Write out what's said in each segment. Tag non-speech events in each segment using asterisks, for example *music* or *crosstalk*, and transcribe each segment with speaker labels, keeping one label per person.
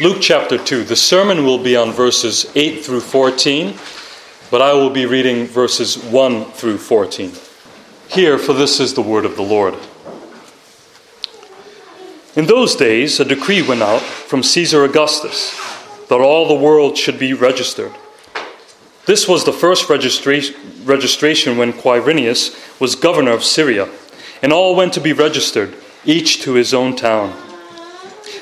Speaker 1: Luke chapter 2. The sermon will be on verses 8 through 14, but I will be reading verses 1 through 14. Hear, for this is the word of the Lord. In those days, a decree went out from Caesar Augustus that all the world should be registered. This was the first registra- registration when Quirinius was governor of Syria, and all went to be registered, each to his own town.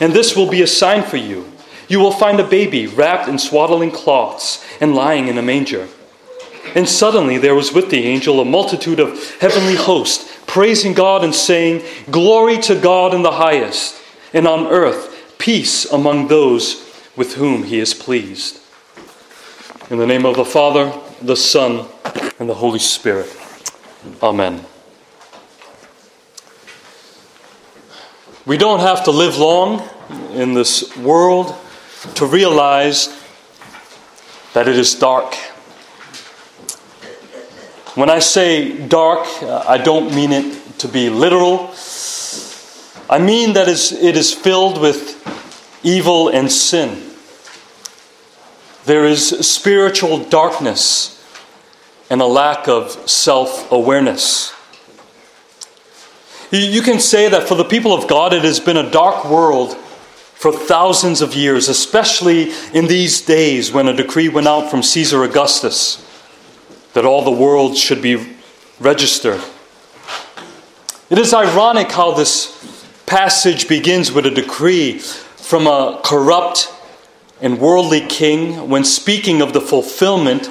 Speaker 1: And this will be a sign for you. You will find a baby wrapped in swaddling cloths and lying in a manger. And suddenly there was with the angel a multitude of heavenly hosts, praising God and saying, Glory to God in the highest, and on earth peace among those with whom he is pleased. In the name of the Father, the Son, and the Holy Spirit. Amen. We don't have to live long in this world to realize that it is dark. When I say dark, uh, I don't mean it to be literal. I mean that it is filled with evil and sin. There is spiritual darkness and a lack of self awareness. You can say that for the people of God, it has been a dark world for thousands of years, especially in these days when a decree went out from Caesar Augustus that all the world should be registered. It is ironic how this passage begins with a decree from a corrupt and worldly king when speaking of the fulfillment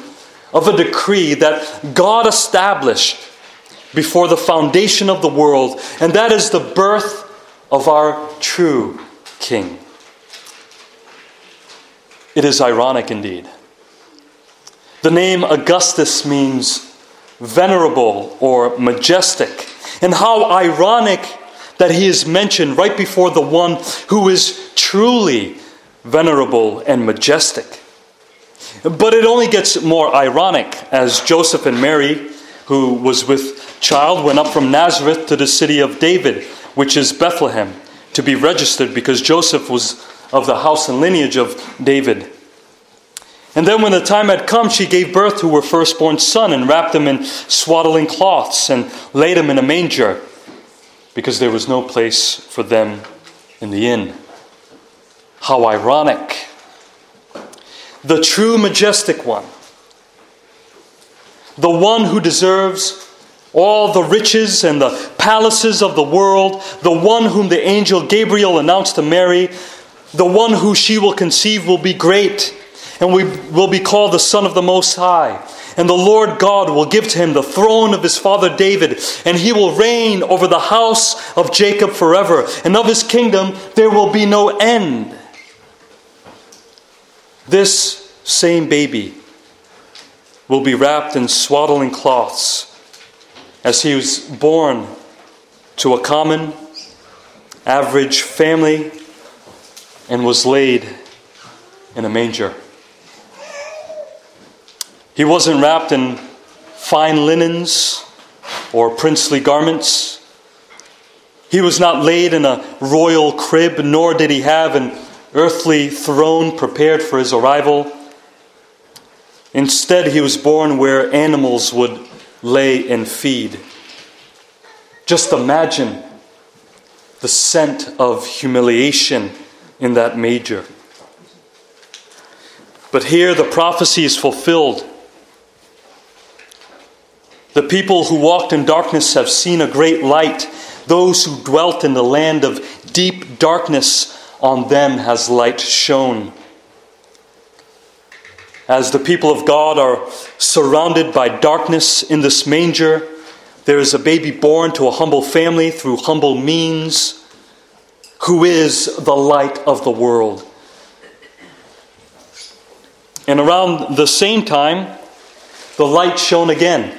Speaker 1: of a decree that God established before the foundation of the world, and that is the birth of our true King. It is ironic indeed. The name Augustus means venerable or majestic, and how ironic that he is mentioned right before the one who is truly venerable and majestic. But it only gets more ironic as Joseph and Mary, who was with child went up from Nazareth to the city of David, which is Bethlehem, to be registered because Joseph was of the house and lineage of David. And then, when the time had come, she gave birth to her firstborn son and wrapped him in swaddling cloths and laid him in a manger because there was no place for them in the inn. How ironic. The true majestic one, the one who deserves all the riches and the palaces of the world, the one whom the angel Gabriel announced to Mary, the one who she will conceive will be great and we will be called the Son of the Most High. And the Lord God will give to him the throne of his father David, and he will reign over the house of Jacob forever, and of his kingdom there will be no end. This same baby will be wrapped in swaddling cloths as he was born to a common, average family and was laid in a manger. He wasn't wrapped in fine linens or princely garments. He was not laid in a royal crib, nor did he have an earthly throne prepared for his arrival. Instead, he was born where animals would lay and feed. Just imagine the scent of humiliation in that manger. But here the prophecy is fulfilled. The people who walked in darkness have seen a great light. Those who dwelt in the land of deep darkness, on them has light shone. As the people of God are surrounded by darkness in this manger, there is a baby born to a humble family through humble means, who is the light of the world. And around the same time, the light shone again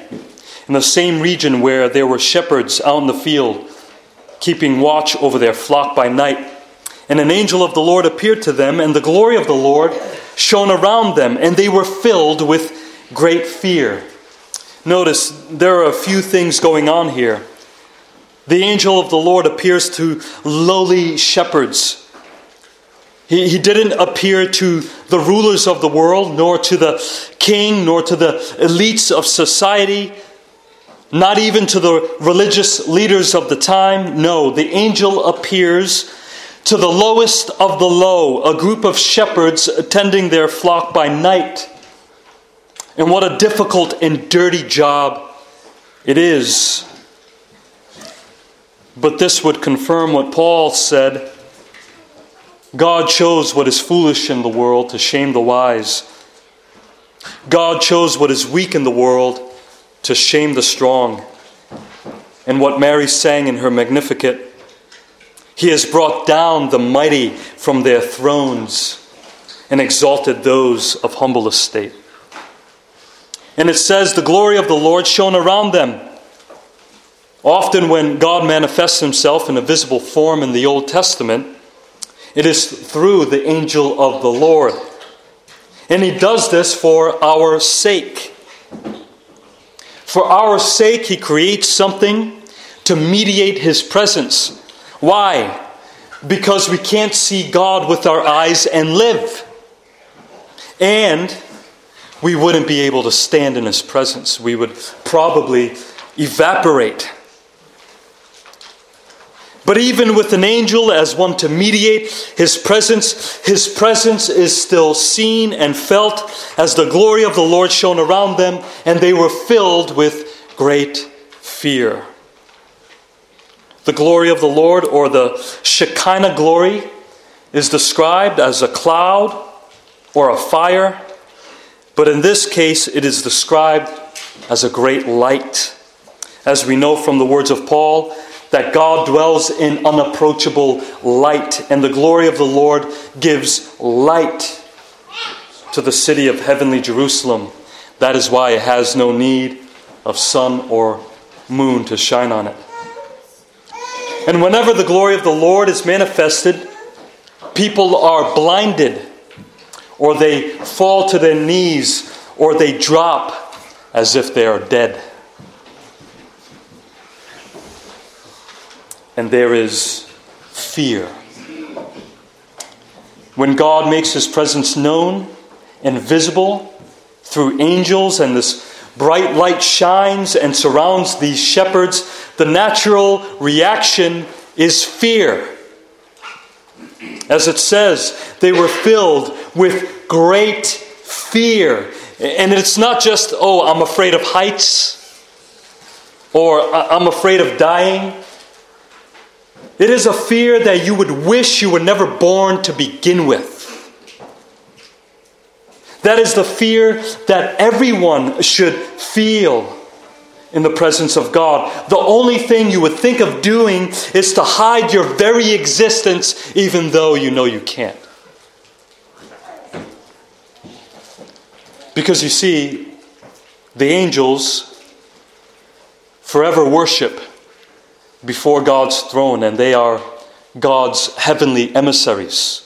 Speaker 1: in the same region where there were shepherds out in the field, keeping watch over their flock by night. And an angel of the Lord appeared to them, and the glory of the Lord shone around them, and they were filled with great fear. Notice there are a few things going on here. The angel of the Lord appears to lowly shepherds. He, he didn't appear to the rulers of the world, nor to the king, nor to the elites of society, not even to the religious leaders of the time. No, the angel appears to the lowest of the low, a group of shepherds attending their flock by night. And what a difficult and dirty job it is. But this would confirm what Paul said God chose what is foolish in the world to shame the wise. God chose what is weak in the world to shame the strong. And what Mary sang in her Magnificat He has brought down the mighty from their thrones and exalted those of humble estate. And it says, The glory of the Lord shone around them. Often, when God manifests himself in a visible form in the Old Testament, it is through the angel of the Lord. And he does this for our sake. For our sake, He creates something to mediate His presence. Why? Because we can't see God with our eyes and live. And we wouldn't be able to stand in His presence. We would probably evaporate. But even with an angel as one to mediate his presence, his presence is still seen and felt as the glory of the Lord shone around them, and they were filled with great fear. The glory of the Lord, or the Shekinah glory, is described as a cloud or a fire, but in this case it is described as a great light. As we know from the words of Paul, that God dwells in unapproachable light, and the glory of the Lord gives light to the city of heavenly Jerusalem. That is why it has no need of sun or moon to shine on it. And whenever the glory of the Lord is manifested, people are blinded, or they fall to their knees, or they drop as if they are dead. and there is fear. When God makes his presence known and visible through angels, and this bright light shines and surrounds these shepherds, the natural reaction is fear. As it says, they were filled with great fear. And it's not just, oh, I'm afraid of heights, or I'm afraid of dying. It is a fear that you would wish you were never born to begin with. That is the fear that everyone should feel in the presence of God. The only thing you would think of doing is to hide your very existence, even though you know you can't. Because you see, the angels forever worship before God's throne, and they are God's heavenly emissaries.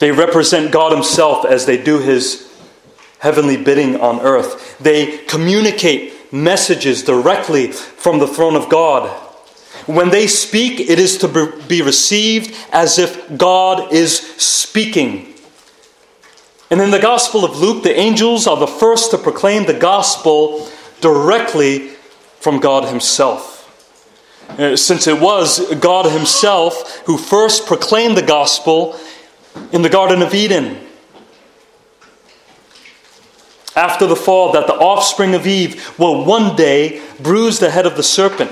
Speaker 1: They represent God Himself as they do His heavenly bidding on earth. They communicate messages directly from the throne of God. When they speak, it is to be received as if God is speaking. And in the Gospel of Luke, the angels are the first to proclaim the gospel directly from God Himself. Uh, since it was God Himself who first proclaimed the gospel in the Garden of Eden. after the fall that the offspring of Eve will one day bruise the head of the serpent.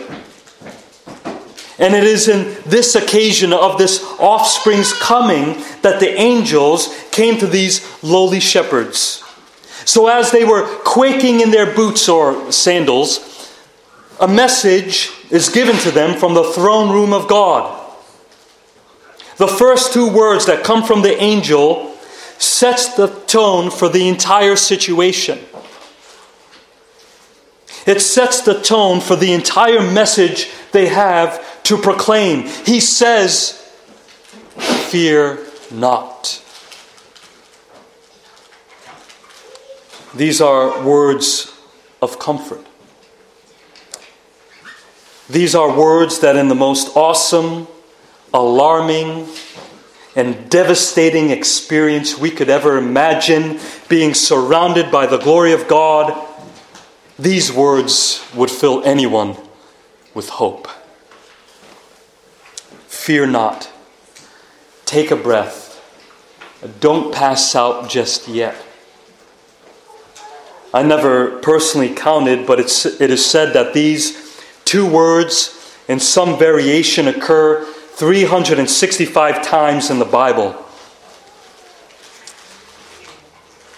Speaker 1: And it is in this occasion of this offspring's coming that the angels came to these lowly shepherds. So, as they were quaking in their boots or sandals, a message is given to them from the throne room of God. The first two words that come from the angel sets the tone for the entire situation. It sets the tone for the entire message they have to proclaim. He says, Fear not. These are words of comfort. These are words that, in the most awesome, alarming, and devastating experience we could ever imagine, being surrounded by the glory of God, these words would fill anyone with hope. Fear not. Take a breath. Don't pass out just yet. I never personally counted, but it's, it is said that these two words in some variation occur 365 times in the Bible.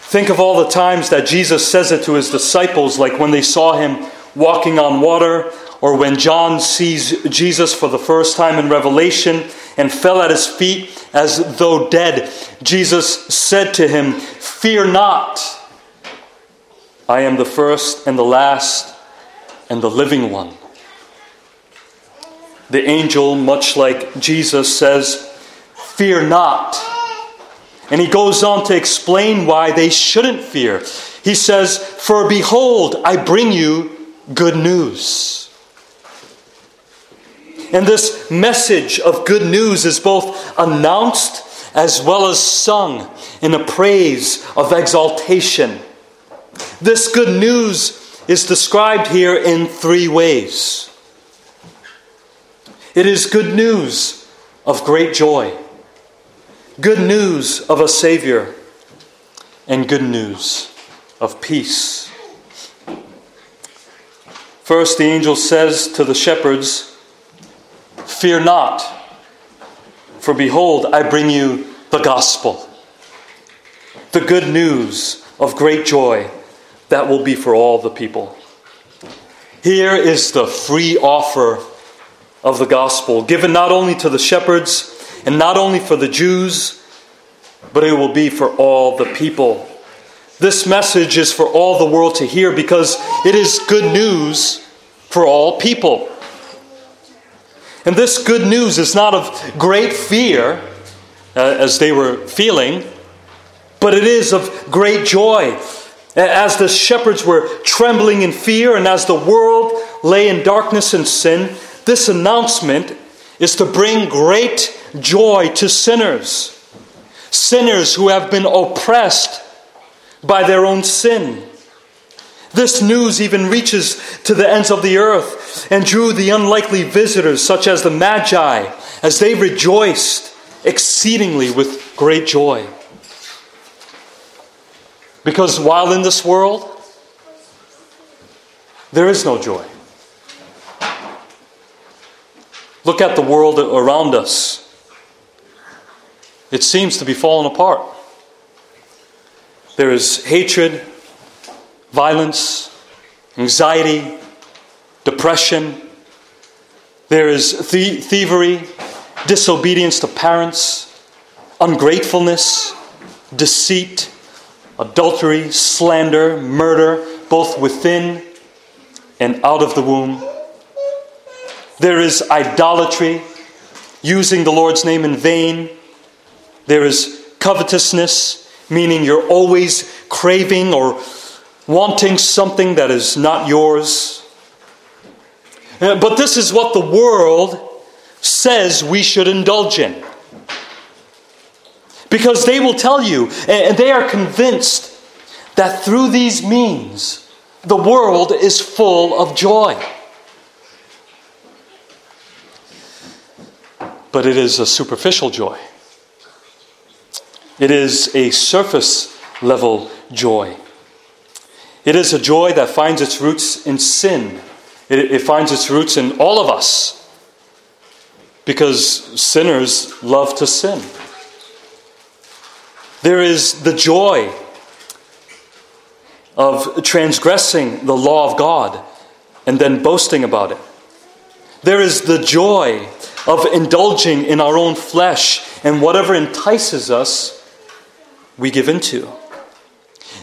Speaker 1: Think of all the times that Jesus says it to his disciples, like when they saw him walking on water, or when John sees Jesus for the first time in Revelation and fell at his feet as though dead. Jesus said to him, Fear not. I am the first and the last and the living one. The angel, much like Jesus, says, Fear not. And he goes on to explain why they shouldn't fear. He says, For behold, I bring you good news. And this message of good news is both announced as well as sung in a praise of exaltation. This good news is described here in three ways. It is good news of great joy, good news of a Savior, and good news of peace. First, the angel says to the shepherds, Fear not, for behold, I bring you the gospel, the good news of great joy that will be for all the people. Here is the free offer of the gospel, given not only to the shepherds and not only for the Jews, but it will be for all the people. This message is for all the world to hear because it is good news for all people. And this good news is not of great fear, uh, as they were feeling, but it is of great joy as the shepherds were trembling in fear and as the world lay in darkness and sin, this announcement is to bring great joy to sinners. Sinners who have been oppressed by their own sin. This news even reaches to the ends of the earth and drew the unlikely visitors, such as the Magi, as they rejoiced exceedingly with great joy. Because while in this world, there is no joy. Look at the world around us. It seems to be falling apart. There is hatred, violence, anxiety, depression. There is thievery, disobedience to parents, ungratefulness, deceit adultery, slander, murder, both within and out of the womb. There is idolatry, using the Lord's name in vain. There is covetousness, meaning you're always craving or wanting something that is not yours. Uh, but this is what the world says we should indulge in. Because they will tell you, and they are convinced that through these means, the world is full of joy. But it is a superficial joy, it is a surface level joy. It is a joy that finds its roots in sin. It, it finds its roots in all of us. Because sinners love to sin. There is the joy of transgressing the law of God and then boasting about it. There is the joy of indulging in our own flesh and whatever entices us, we give into.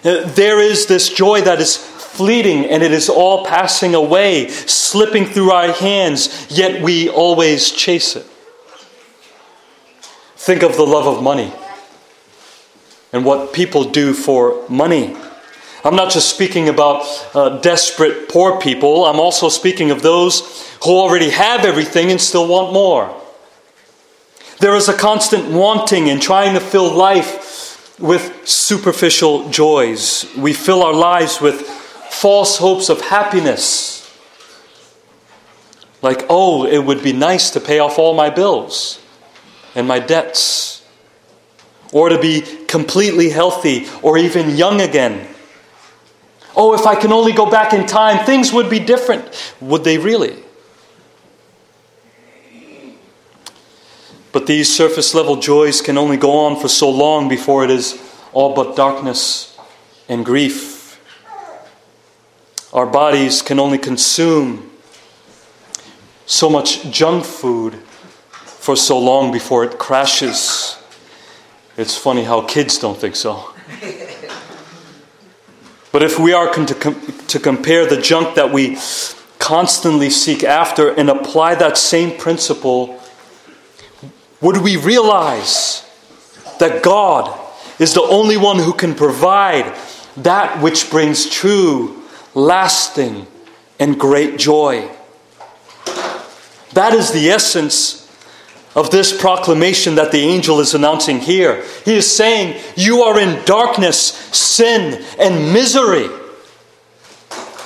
Speaker 1: Uh, there is this joy that is fleeting and it is all passing away, slipping through our hands, yet we always chase it. Think of the love of money and what people do for money. I'm not just speaking about uh, desperate poor people, I'm also speaking of those who already have everything and still want more. There is a constant wanting and trying to fill life with superficial joys. We fill our lives with false hopes of happiness. Like, oh, it would be nice to pay off all my bills and my debts, or to be completely healthy or even young again. Oh, if I can only go back in time, things would be different. Would they really? But these surface level joys can only go on for so long before it is all but darkness and grief. Our bodies can only consume so much junk food for so long before it crashes. It's funny how kids don't think so. *laughs* But if we are to, to compare the junk that we constantly seek after and apply that same principle would we realize that God is the only one who can provide that which brings true, lasting, and great joy? That is the essence of this proclamation that the angel is announcing here. He is saying, You are in darkness, sin, and misery.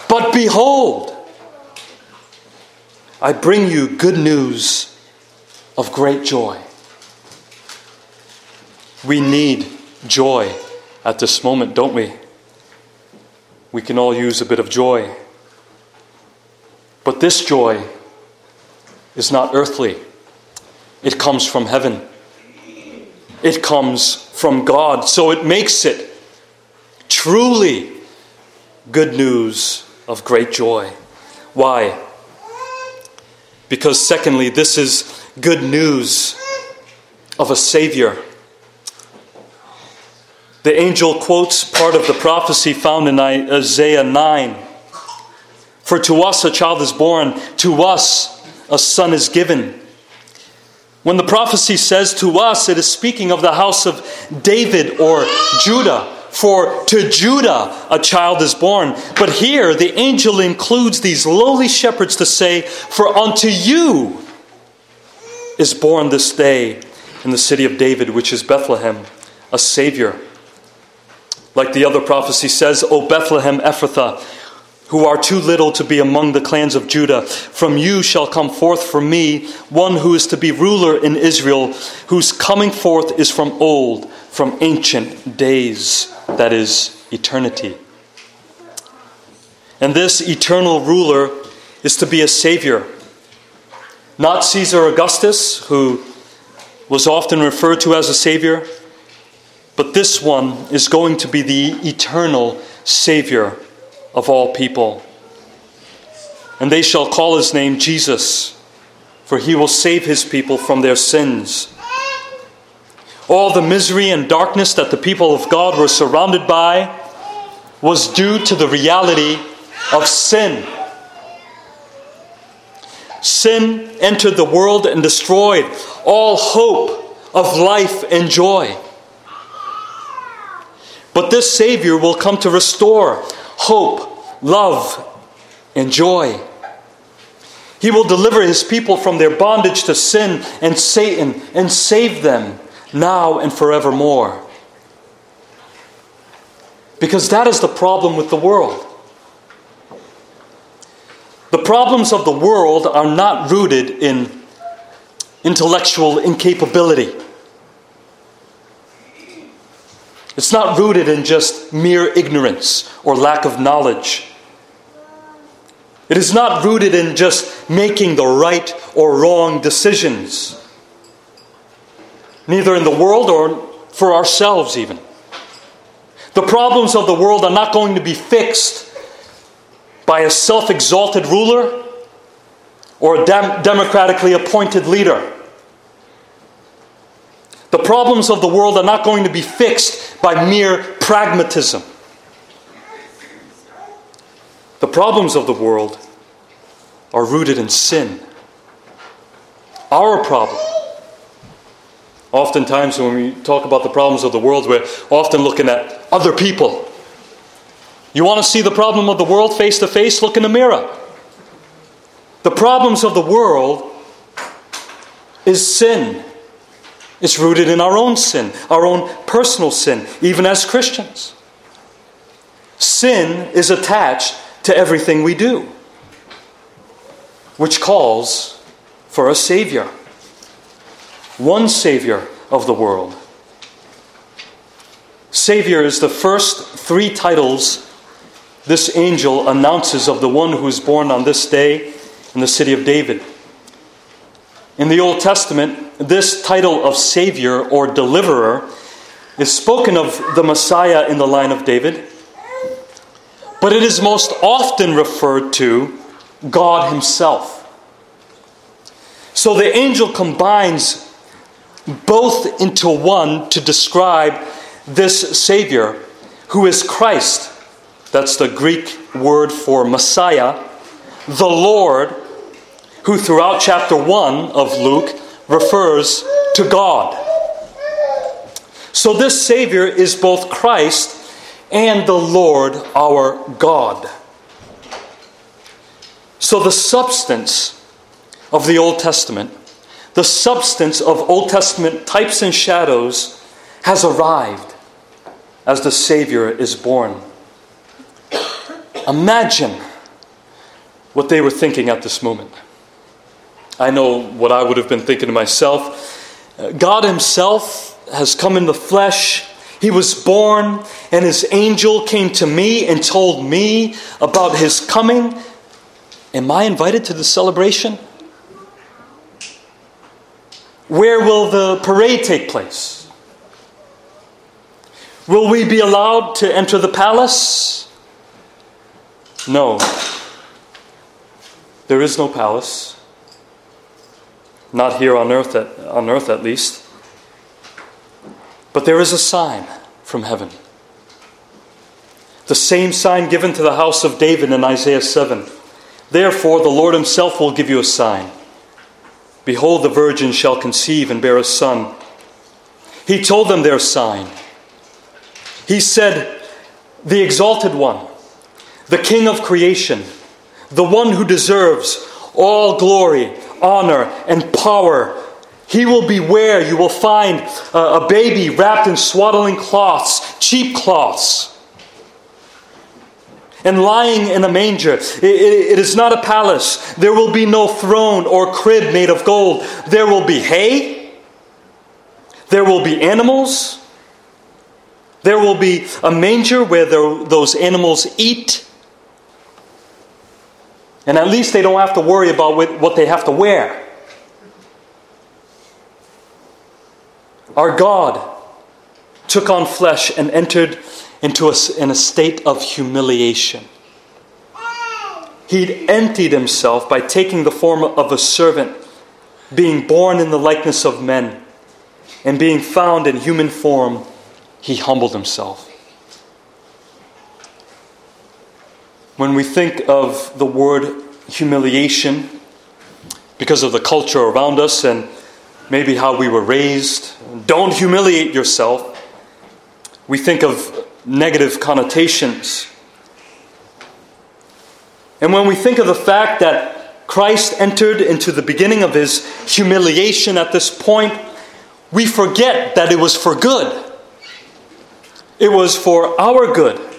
Speaker 1: But behold, I bring you good news of great joy. We need joy at this moment, don't we? We can all use a bit of joy. But this joy is not earthly, it comes from heaven. It comes from God. So it makes it truly good news of great joy. Why? Because, secondly, this is good news of a Savior. The angel quotes part of the prophecy found in Isaiah 9 For to us a child is born, to us a son is given. When the prophecy says to us, it is speaking of the house of David or Judah. For to Judah a child is born. But here the angel includes these lowly shepherds to say, For unto you is born this day in the city of David, which is Bethlehem, a Savior. Like the other prophecy says, O Bethlehem Ephrathah, who are too little to be among the clans of Judah, from you shall come forth for me one who is to be ruler in Israel, whose coming forth is from old, from ancient days, that is, eternity. And this eternal ruler is to be a Savior not Caesar Augustus, who was often referred to as a Savior, but this one is going to be the eternal Savior of all people. And they shall call his name Jesus, for he will save his people from their sins. All the misery and darkness that the people of God were surrounded by was due to the reality of sin. Sin entered the world and destroyed all hope of life and joy. But this Savior will come to restore hope, love, and joy. He will deliver his people from their bondage to sin and Satan and save them now and forevermore. Because that is the problem with the world. The problems of the world are not rooted in intellectual incapability. It's not rooted in just mere ignorance or lack of knowledge. It is not rooted in just making the right or wrong decisions, neither in the world or for ourselves, even. The problems of the world are not going to be fixed by a self exalted ruler or a dem- democratically appointed leader. The problems of the world are not going to be fixed by mere pragmatism. The problems of the world are rooted in sin. Our problem. Oftentimes, when we talk about the problems of the world, we're often looking at other people. You want to see the problem of the world face to face? Look in the mirror. The problems of the world is sin. It's rooted in our own sin, our own personal sin, even as Christians. Sin is attached to everything we do, which calls for a Savior. One Savior of the world. Savior is the first three titles this angel announces of the one who is born on this day in the city of David. In the Old Testament, this title of Savior or Deliverer is spoken of the Messiah in the line of David, but it is most often referred to God Himself. So the angel combines both into one to describe this Savior who is Christ. That's the Greek word for Messiah, the Lord, who throughout chapter 1 of Luke refers to God. So this Savior is both Christ and the Lord our God. So the substance of the Old Testament, the substance of Old Testament types and shadows has arrived as the Savior is born. Imagine what they were thinking at this moment. I know what I would have been thinking to myself. God Himself has come in the flesh. He was born, and His angel came to me and told me about His coming. Am I invited to the celebration? Where will the parade take place? Will we be allowed to enter the palace? No. There is no palace. Not here on earth, at, on earth at least. But there is a sign from heaven. The same sign given to the house of David in Isaiah 7. Therefore, the Lord himself will give you a sign. Behold, the virgin shall conceive and bear a son. He told them their sign. He said, The exalted one, the king of creation, the one who deserves all glory, honor, and power. He will be where you will find a baby wrapped in swaddling cloths, cheap cloths, and lying in a manger. It, is not a palace. There will be no throne or crib made of gold. There will be hay. There will be animals. There will be a manger where those animals eat. And at least they don't have to worry about what they have to wear. Our God took on flesh and entered into a, in a state of humiliation. He'd emptied himself by taking the form of a servant, being born in the likeness of men, and being found in human form, he humbled himself. When we think of the word humiliation because of the culture around us and maybe how we were raised, don't humiliate yourself, we think of negative connotations. And when we think of the fact that Christ entered into the beginning of his humiliation at this point, we forget that it was for good. It was for our good.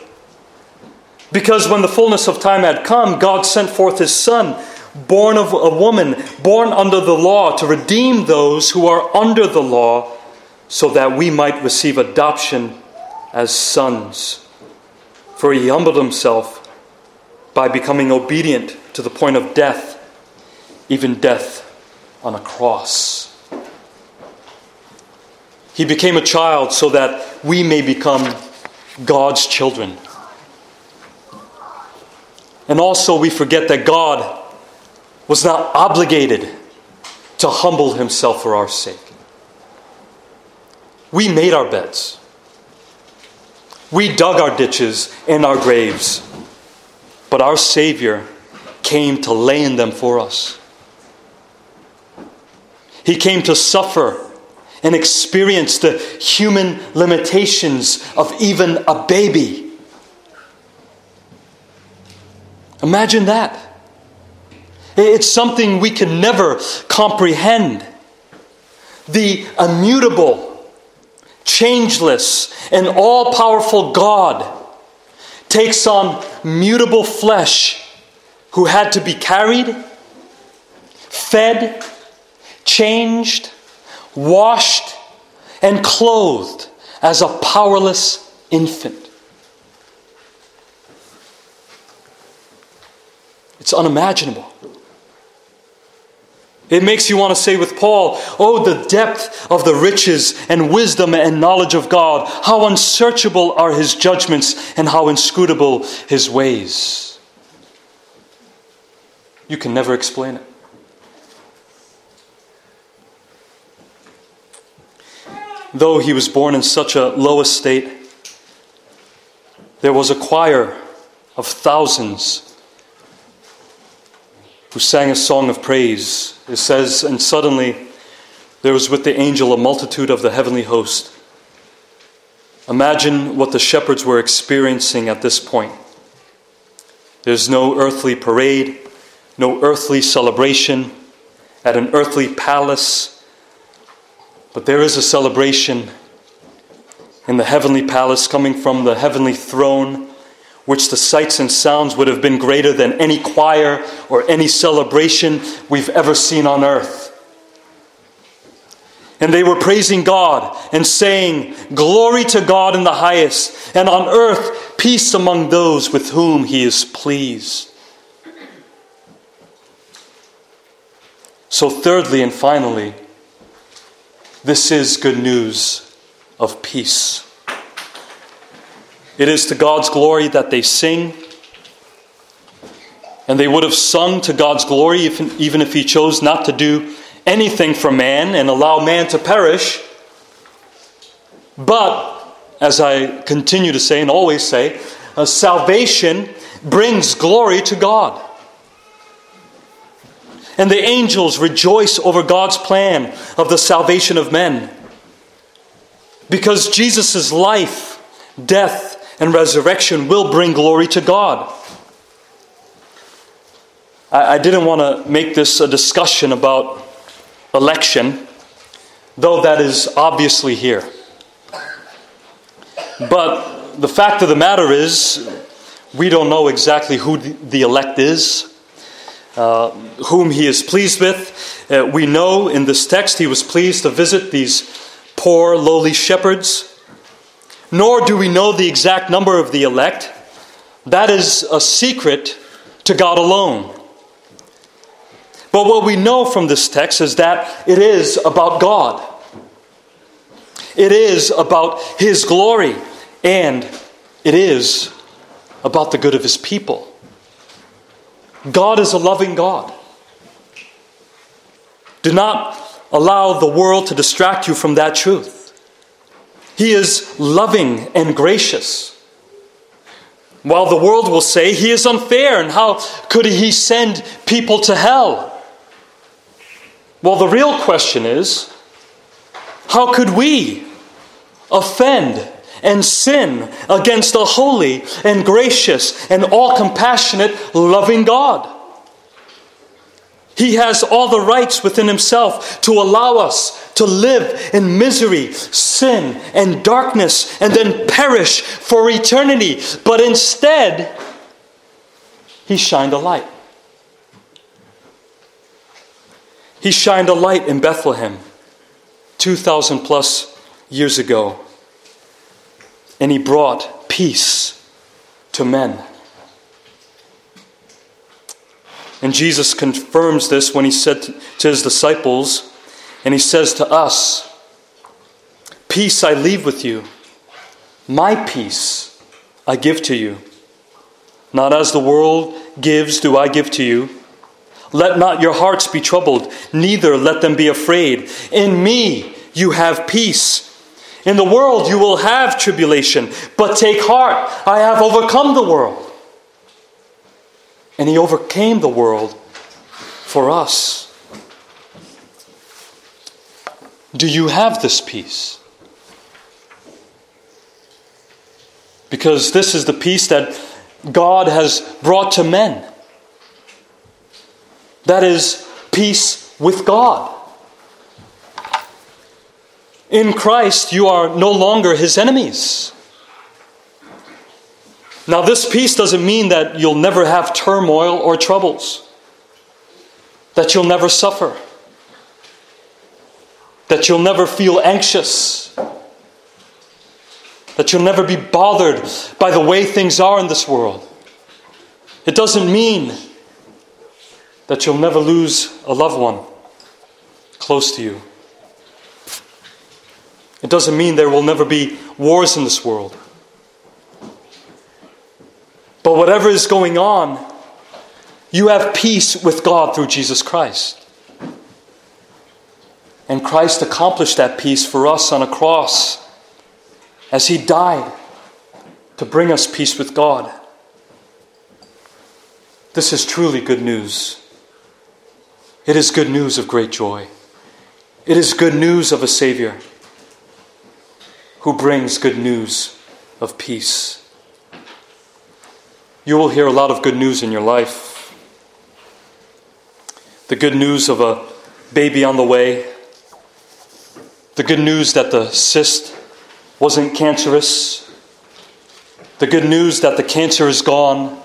Speaker 1: Because when the fullness of time had come, God sent forth his Son, born of a woman, born under the law, to redeem those who are under the law, so that we might receive adoption as sons. For he humbled himself by becoming obedient to the point of death, even death on a cross. He became a child so that we may become God's children. And also, we forget that God was not obligated to humble himself for our sake. We made our beds, we dug our ditches and our graves, but our Savior came to lay in them for us. He came to suffer and experience the human limitations of even a baby. Imagine that. It's something we can never comprehend. The immutable, changeless, and all powerful God takes on mutable flesh who had to be carried, fed, changed, washed, and clothed as a powerless infant. It's unimaginable. It makes you want to say with Paul, Oh, the depth of the riches and wisdom and knowledge of God. How unsearchable are his judgments and how inscrutable his ways. You can never explain it. Though he was born in such a low estate, there was a choir of thousands who sang a song of praise. It says, And suddenly there was with the angel a multitude of the heavenly host. Imagine what the shepherds were experiencing at this point. There's no earthly parade, no earthly celebration at an earthly palace, but there is a celebration in the heavenly palace coming from the heavenly throne which the sights and sounds would have been greater than any choir or any celebration we've ever seen on earth. And they were praising God and saying, Glory to God in the highest, and on earth peace among those with whom he is pleased. So, thirdly and finally, this is good news of peace. It is to God's glory that they sing. And they would have sung to God's glory if, even if He chose not to do anything for man and allow man to perish. But, as I continue to say and always say, uh, salvation brings glory to God. And the angels rejoice over God's plan of the salvation of men. Because Jesus' life, death, and resurrection will bring glory to God. I, I didn't want to make this a discussion about election, though that is obviously here. But the fact of the matter is, we don't know exactly who the elect is, uh, whom he is pleased with. Uh, we know in this text he was pleased to visit these poor, lowly shepherds nor do we know the exact number of the elect. That is a secret to God alone. But what we know from this text is that it is about God. It is about His glory, and it is about the good of His people. God is a loving God. Do not allow the world to distract you from that truth. He is loving and gracious. While the world will say he is unfair and how could he send people to hell? Well, the real question is how could we offend and sin against a holy and gracious and all compassionate, loving God? He has all the rights within himself to allow us to live in misery, sin, and darkness, and then perish for eternity. But instead, he shined a light. He shined a light in Bethlehem 2,000 plus years ago. and he brought peace to men. And Jesus confirms this when he said to his disciples, and he says to us, Peace I leave with you, my peace I give to you. Not as the world gives, do I give to you. Let not your hearts be troubled, neither let them be afraid. In me you have peace. In the world you will have tribulation, but take heart, I have overcome the world. And he overcame the world for us. Do you have this peace? Because this is the peace that God has brought to men. That is peace with God. In Christ, you are no longer his enemies. Now, this peace doesn't mean that you'll never have turmoil or troubles, that you'll never suffer, that you'll never feel anxious, that you'll never be bothered by the way things are in this world. It doesn't mean that you'll never lose a loved one close to you. It doesn't mean there will never be wars in this world. But whatever is going on, you have peace with God through Jesus Christ. And Christ accomplished that peace for us on a cross as he died to bring us peace with God. This is truly good news. It is good news of great joy. It is good news of a Savior who brings good news of peace. You will hear a lot of good news in your life. The good news of a baby on the way, the good news that the cyst wasn't cancerous, the good news that the cancer is gone.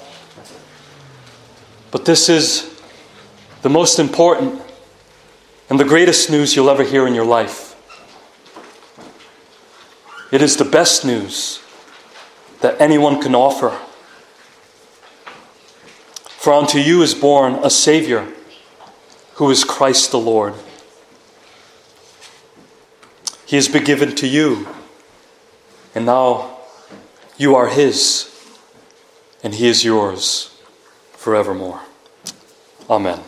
Speaker 1: But this is the most important and the greatest news you'll ever hear in your life. It is the best news that anyone can offer. For unto you is born a Savior who is Christ the Lord. He has been given to you, and now you are His, and He is yours forevermore. Amen.